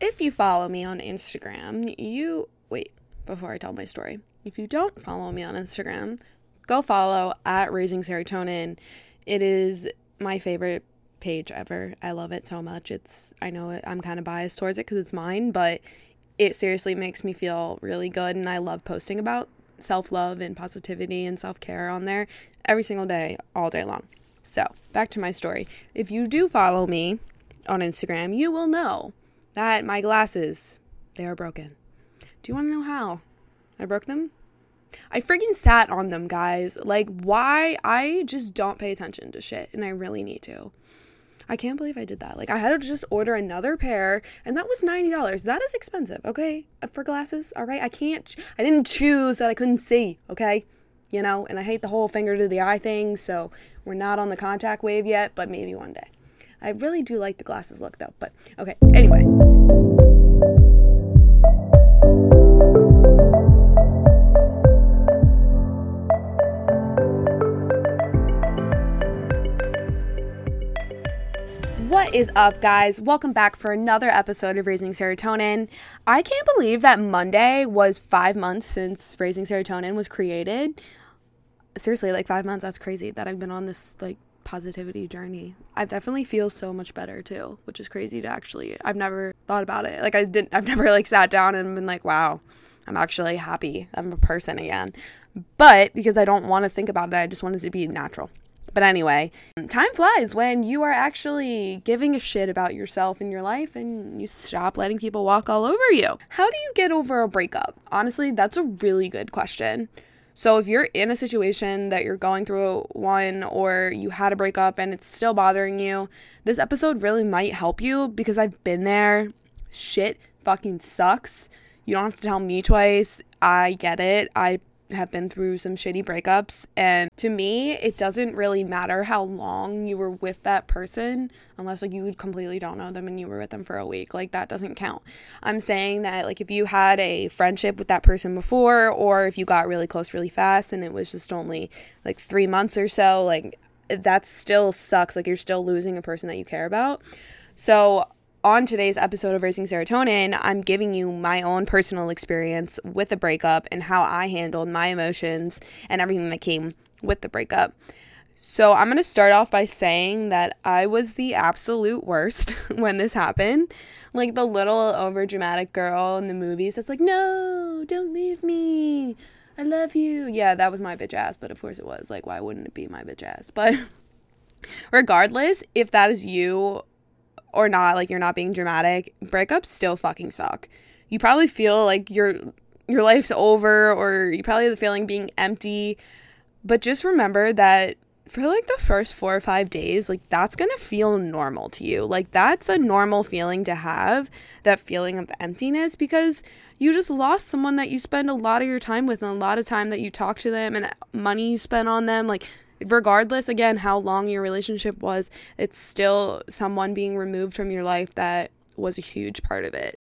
If you follow me on Instagram, you wait before I tell my story. If you don't follow me on Instagram, go follow at Raising Serotonin. It is my favorite page ever. I love it so much. It's I know I'm kind of biased towards it because it's mine, but it seriously makes me feel really good, and I love posting about self love and positivity and self care on there every single day, all day long. So back to my story. If you do follow me on Instagram, you will know that my glasses they are broken. Do you want to know how I broke them? I freaking sat on them, guys. Like, why? I just don't pay attention to shit, and I really need to. I can't believe I did that. Like, I had to just order another pair, and that was $90. That is expensive, okay? Uh, for glasses, all right? I can't, I didn't choose that I couldn't see, okay? You know, and I hate the whole finger to the eye thing, so we're not on the contact wave yet, but maybe one day. I really do like the glasses look, though, but okay, anyway. What is up, guys? Welcome back for another episode of Raising Serotonin. I can't believe that Monday was five months since Raising Serotonin was created. Seriously, like five months, that's crazy that I've been on this like positivity journey. I definitely feel so much better too, which is crazy to actually I've never thought about it. Like I didn't I've never like sat down and been like, wow, I'm actually happy. I'm a person again. But because I don't want to think about it, I just wanted to be natural. But anyway, time flies when you are actually giving a shit about yourself and your life and you stop letting people walk all over you. How do you get over a breakup? Honestly, that's a really good question. So if you're in a situation that you're going through one or you had a breakup and it's still bothering you, this episode really might help you because I've been there. Shit fucking sucks. You don't have to tell me twice. I get it. I have been through some shitty breakups. And to me, it doesn't really matter how long you were with that person, unless like you completely don't know them and you were with them for a week. Like that doesn't count. I'm saying that like if you had a friendship with that person before, or if you got really close really fast and it was just only like three months or so, like that still sucks. Like you're still losing a person that you care about. So on today's episode of Raising Serotonin, I'm giving you my own personal experience with a breakup and how I handled my emotions and everything that came with the breakup. So, I'm going to start off by saying that I was the absolute worst when this happened. Like the little overdramatic girl in the movies that's like, no, don't leave me. I love you. Yeah, that was my bitch ass, but of course it was. Like, why wouldn't it be my bitch ass? But regardless, if that is you or not, like you're not being dramatic, breakups still fucking suck. You probably feel like your your life's over or you probably have the feeling being empty. But just remember that for like the first 4 or 5 days, like that's going to feel normal to you. Like that's a normal feeling to have, that feeling of emptiness because you just lost someone that you spend a lot of your time with and a lot of time that you talk to them and money you spend on them like regardless again how long your relationship was it's still someone being removed from your life that was a huge part of it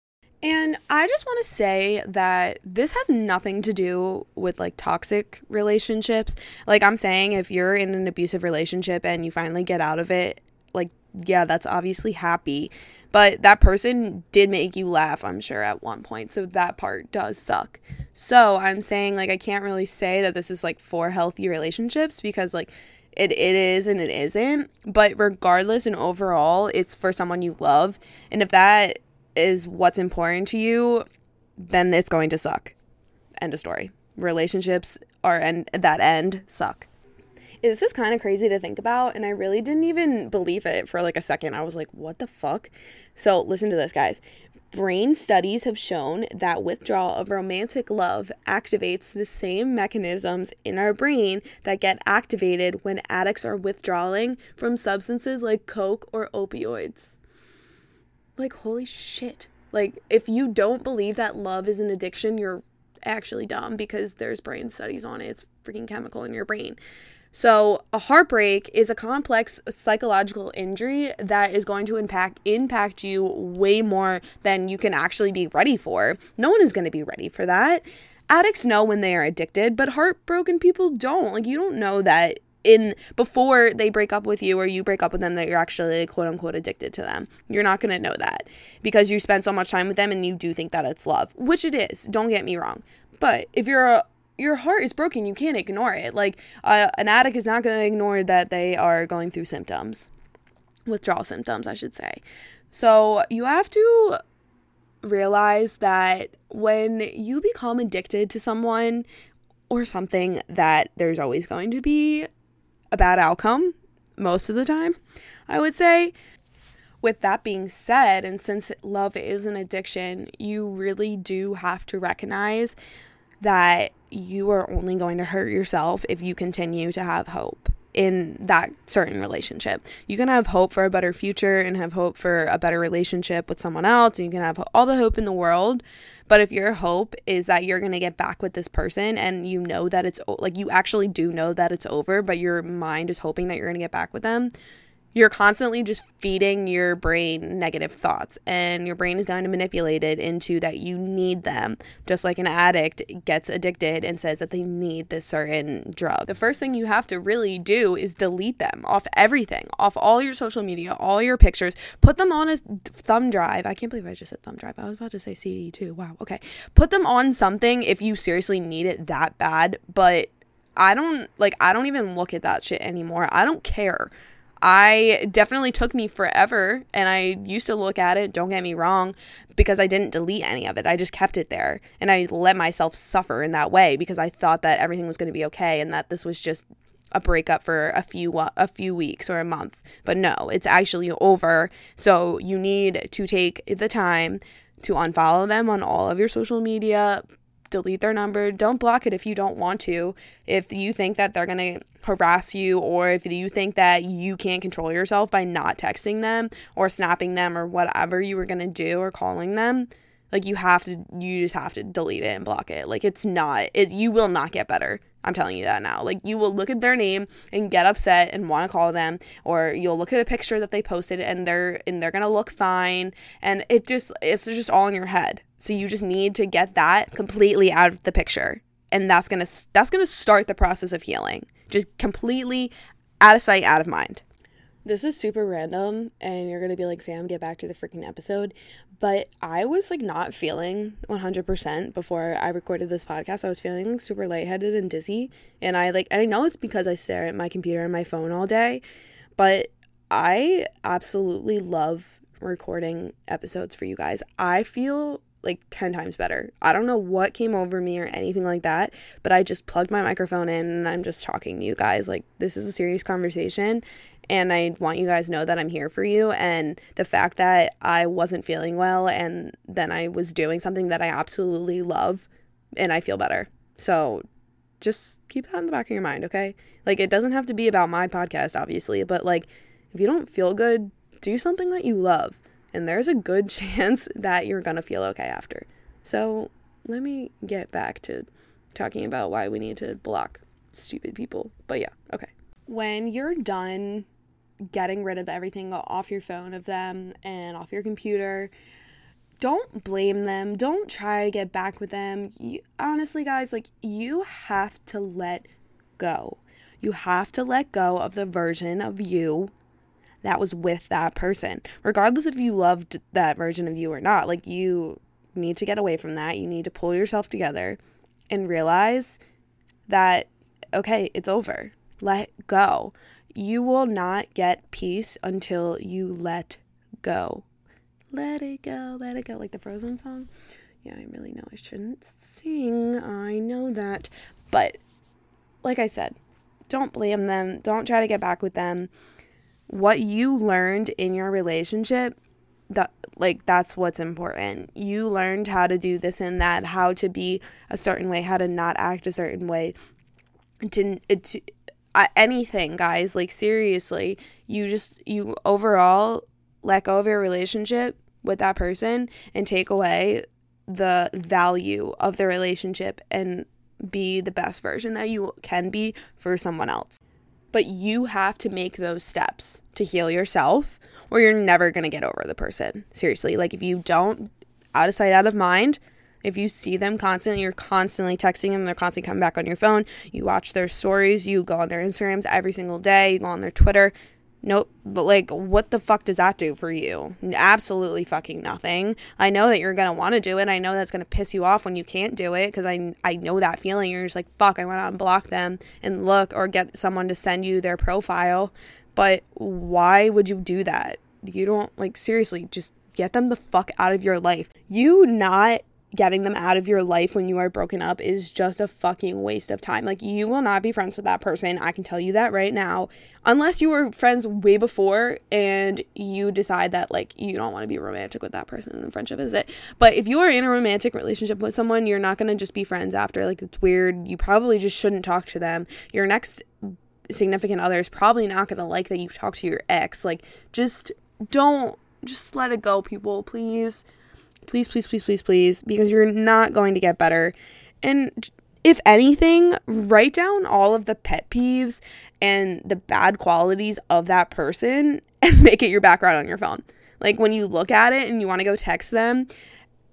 and I just want to say that this has nothing to do with like toxic relationships. Like I'm saying, if you're in an abusive relationship and you finally get out of it, like, yeah, that's obviously happy. But that person did make you laugh, I'm sure, at one point. So that part does suck. So I'm saying, like, I can't really say that this is like for healthy relationships because, like, it, it is and it isn't. But regardless and overall, it's for someone you love. And if that is what's important to you, then it's going to suck. End of story. Relationships are and that end suck. This is kind of crazy to think about, and I really didn't even believe it for like a second. I was like, what the fuck? So, listen to this, guys. Brain studies have shown that withdrawal of romantic love activates the same mechanisms in our brain that get activated when addicts are withdrawing from substances like coke or opioids. Like, holy shit. Like, if you don't believe that love is an addiction, you're actually dumb because there's brain studies on it. It's freaking chemical in your brain. So, a heartbreak is a complex psychological injury that is going to impact impact you way more than you can actually be ready for. No one is going to be ready for that. Addicts know when they are addicted, but heartbroken people don't. Like you don't know that in before they break up with you or you break up with them that you're actually quote unquote addicted to them. You're not going to know that because you spend so much time with them and you do think that it's love, which it is. Don't get me wrong. But if you're a your heart is broken. You can't ignore it. Like uh, an addict is not going to ignore that they are going through symptoms, withdrawal symptoms, I should say. So you have to realize that when you become addicted to someone or something, that there's always going to be a bad outcome most of the time, I would say. With that being said, and since love is an addiction, you really do have to recognize that you are only going to hurt yourself if you continue to have hope in that certain relationship. You can have hope for a better future and have hope for a better relationship with someone else, and you can have all the hope in the world. But if your hope is that you're going to get back with this person and you know that it's like you actually do know that it's over, but your mind is hoping that you're going to get back with them, you're constantly just feeding your brain negative thoughts and your brain is going to manipulate it into that you need them. Just like an addict gets addicted and says that they need this certain drug. The first thing you have to really do is delete them off everything off all your social media all your pictures. Put them on a thumb drive. I can't believe i just said thumb drive. I was about to say cd too. Wow. Okay. Put them on something if you seriously need it that bad but I don't like I don't even look at that shit anymore. I don't care. I definitely took me forever and I used to look at it, don't get me wrong, because I didn't delete any of it. I just kept it there and I let myself suffer in that way because I thought that everything was going to be okay and that this was just a breakup for a few uh, a few weeks or a month. But no, it's actually over. So you need to take the time to unfollow them on all of your social media, delete their number. Don't block it if you don't want to. If you think that they're going to harass you or if you think that you can't control yourself by not texting them or snapping them or whatever you were going to do or calling them, like you have to you just have to delete it and block it. Like it's not it you will not get better. I'm telling you that now. Like you will look at their name and get upset and want to call them or you'll look at a picture that they posted and they're and they're to look fine and it just it's just all in your head. So you just need to get that completely out of the picture. And that's to that's to start the process of healing. Just completely out of sight, out of mind. This is super random, and you're gonna be like, Sam, get back to the freaking episode. But I was like not feeling 100% before I recorded this podcast. I was feeling like, super lightheaded and dizzy. And I like, I know it's because I stare at my computer and my phone all day, but I absolutely love recording episodes for you guys. I feel like 10 times better. I don't know what came over me or anything like that, but I just plugged my microphone in and I'm just talking to you guys. Like, this is a serious conversation, and I want you guys know that I'm here for you. And the fact that I wasn't feeling well and then I was doing something that I absolutely love and I feel better. So just keep that in the back of your mind, okay? Like, it doesn't have to be about my podcast, obviously, but like, if you don't feel good, do something that you love and there's a good chance that you're to feel okay after. So, let me get back to talking about why we need to block stupid people. But yeah, okay. When you're done getting rid of everything off your phone of them and off your computer, don't blame them. Don't try to get back with them. You, honestly, guys, like you have to let go. You have to let go of the version of you that was with that person, regardless if you loved that version of you or not. Like, you need to get away from that. You need to pull yourself together and realize that, okay, it's over. Let go. You will not get peace until you let go. let it go, let it go, like the Frozen song. Yeah, I really know I shouldn't sing. I know that. But like I said, don't blame them. Don't try to get back with them. What you learned in your relationship, that like that's what's important. You learned how to do this and that, how to be a certain way, how to not act a certain way. To, to anything, guys, like seriously, you just you overall let go of your relationship with that person and take away the value of the relationship and be the best version that you can be for someone else. But you have to make those steps to heal yourself or you're never to get over the person. Seriously, like if you don't out of sight out of mind, if you see them constantly, you're constantly texting them, they're constantly coming back on your phone, you watch their stories, you go on their Instagrams every single day, you go on their Twitter, Nope. But like, what the fuck does that do for you? Absolutely fucking nothing. I know that you're gonna want to do it. I know that's gonna piss you off when you can't do it because I I know that feeling. You're just like, fuck. I want to unblock them and look or get someone to send you their profile. But why would you do that? You don't like seriously. Just get them the fuck out of your life. You not getting them out of your life when you are broken up is just a fucking waste of time. Like, you will not be friends with that person. I can tell you that right now. Unless you were friends way before and you decide that, like, you don't want to be romantic with that person and friendship is it. But if you are in a romantic relationship with someone, you're not going to just be friends after. Like, it's weird. You probably just shouldn't talk to them. Your next significant other is probably not going to like that you talk to your ex. Like, just don't, just let it go, people, please. Please, please, please, please, please, because you're not going to get better. And if anything, write down all of the pet peeves and the bad qualities of that person and make it your background on your phone. Like when you look at it and you want to go text them,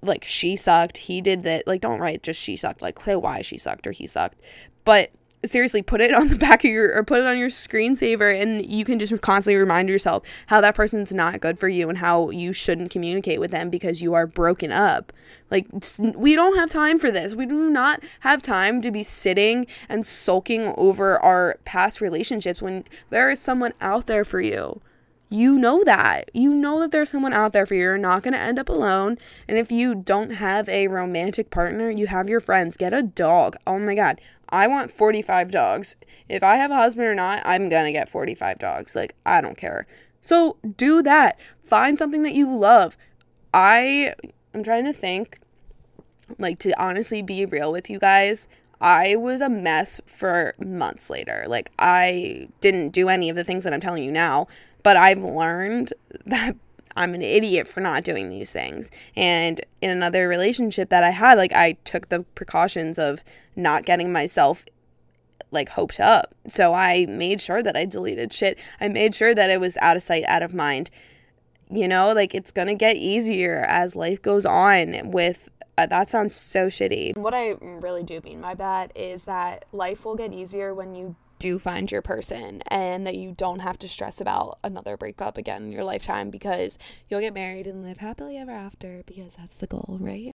like she sucked, he did that. Like don't write just she sucked. Like say why she sucked or he sucked. But seriously put it on the back of your or put it on your screensaver and you can just constantly remind yourself how that person's not good for you and how you shouldn't communicate with them because you are broken up like we don't have time for this we do not have time to be sitting and sulking over our past relationships when there is someone out there for you you know that. You know that there's someone out there for you. You're not going to end up alone. And if you don't have a romantic partner, you have your friends. Get a dog. Oh my God. I want 45 dogs. If I have a husband or not, I'm going to get 45 dogs. Like, I don't care. So do that. Find something that you love. I I'm trying to think like to honestly be real with you guys. I was a mess for months later. Like I didn't do any of the things that I'm telling you now, but I've learned that I'm an idiot for not doing these things. And in another relationship that I had, like I took the precautions of not getting myself like hoped up. So I made sure that I deleted shit. I made sure that it was out of sight, out of mind. You know, like it's going to get easier as life goes on with uh, that sounds so shitty. What I really do mean by that is that life will get easier when you do find your person and that you don't have to stress about another breakup again in your lifetime because you'll get married and live happily ever after because that's the goal, right?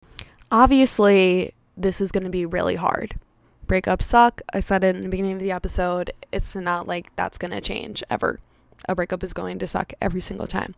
Obviously, this is going to be really hard. Breakups suck. I said it in the beginning of the episode. It's not like that's going to change ever. A breakup is going to suck every single time.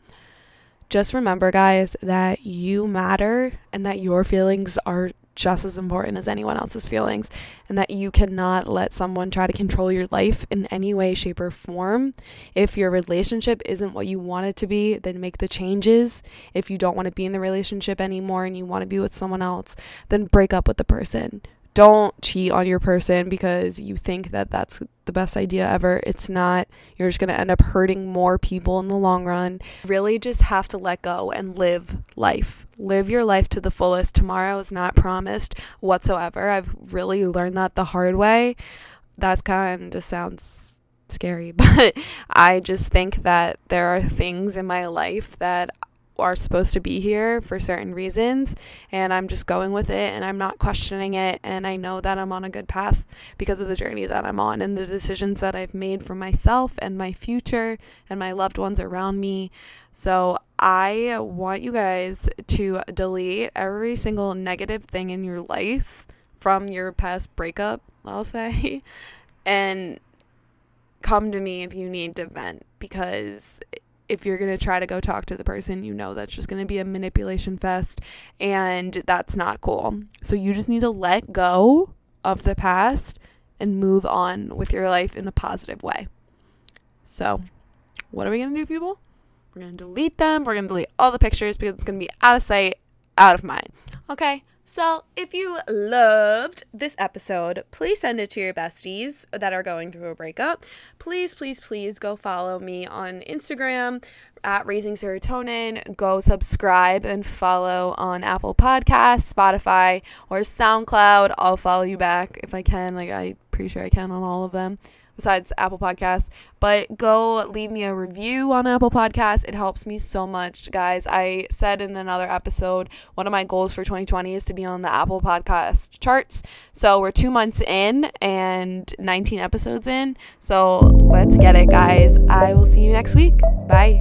Just remember, guys, that you matter and that your feelings are just as important as anyone else's feelings, and that you cannot let someone try to control your life in any way, shape, or form. If your relationship isn't what you want it to be, then make the changes. If you don't want to be in the relationship anymore and you want to be with someone else, then break up with the person. Don't cheat on your person because you think that that's the best idea ever. It's not. You're just going to end up hurting more people in the long run. Really just have to let go and live life live your life to the fullest. Tomorrow is not promised whatsoever. I've really learned that the hard way. That kind of sounds scary, but I just think that there are things in my life that are supposed to be here for certain reasons and I'm just going with it and I'm not questioning it and I know that I'm on a good path because of the journey that I'm on and the decisions that I've made for myself and my future and my loved ones around me. So I want you guys to delete every single negative thing in your life from your past breakup, I'll say, and come to me if you need to vent because if you're going to try to go talk to the person, you know that's just going to be a manipulation fest and that's not cool. So you just need to let go of the past and move on with your life in a positive way. So, what are we going to do, people? We're going to delete them. We're going to delete all the pictures because it's going to be out of sight, out of mind. Okay. So, if you loved this episode, please send it to your besties that are going through a breakup. Please, please, please go follow me on Instagram at Raising Serotonin. Go subscribe and follow on Apple Podcasts, Spotify, or SoundCloud. I'll follow you back if I can. Like, I'm pretty sure I can on all of them besides Apple Podcasts. But go leave me a review on Apple Podcasts. It helps me so much, guys. I said in another episode, one of my goals for 2020 is to be on the Apple Podcast charts. So we're two months in and 19 episodes in. So let's get it, guys. I will see you next week. Bye.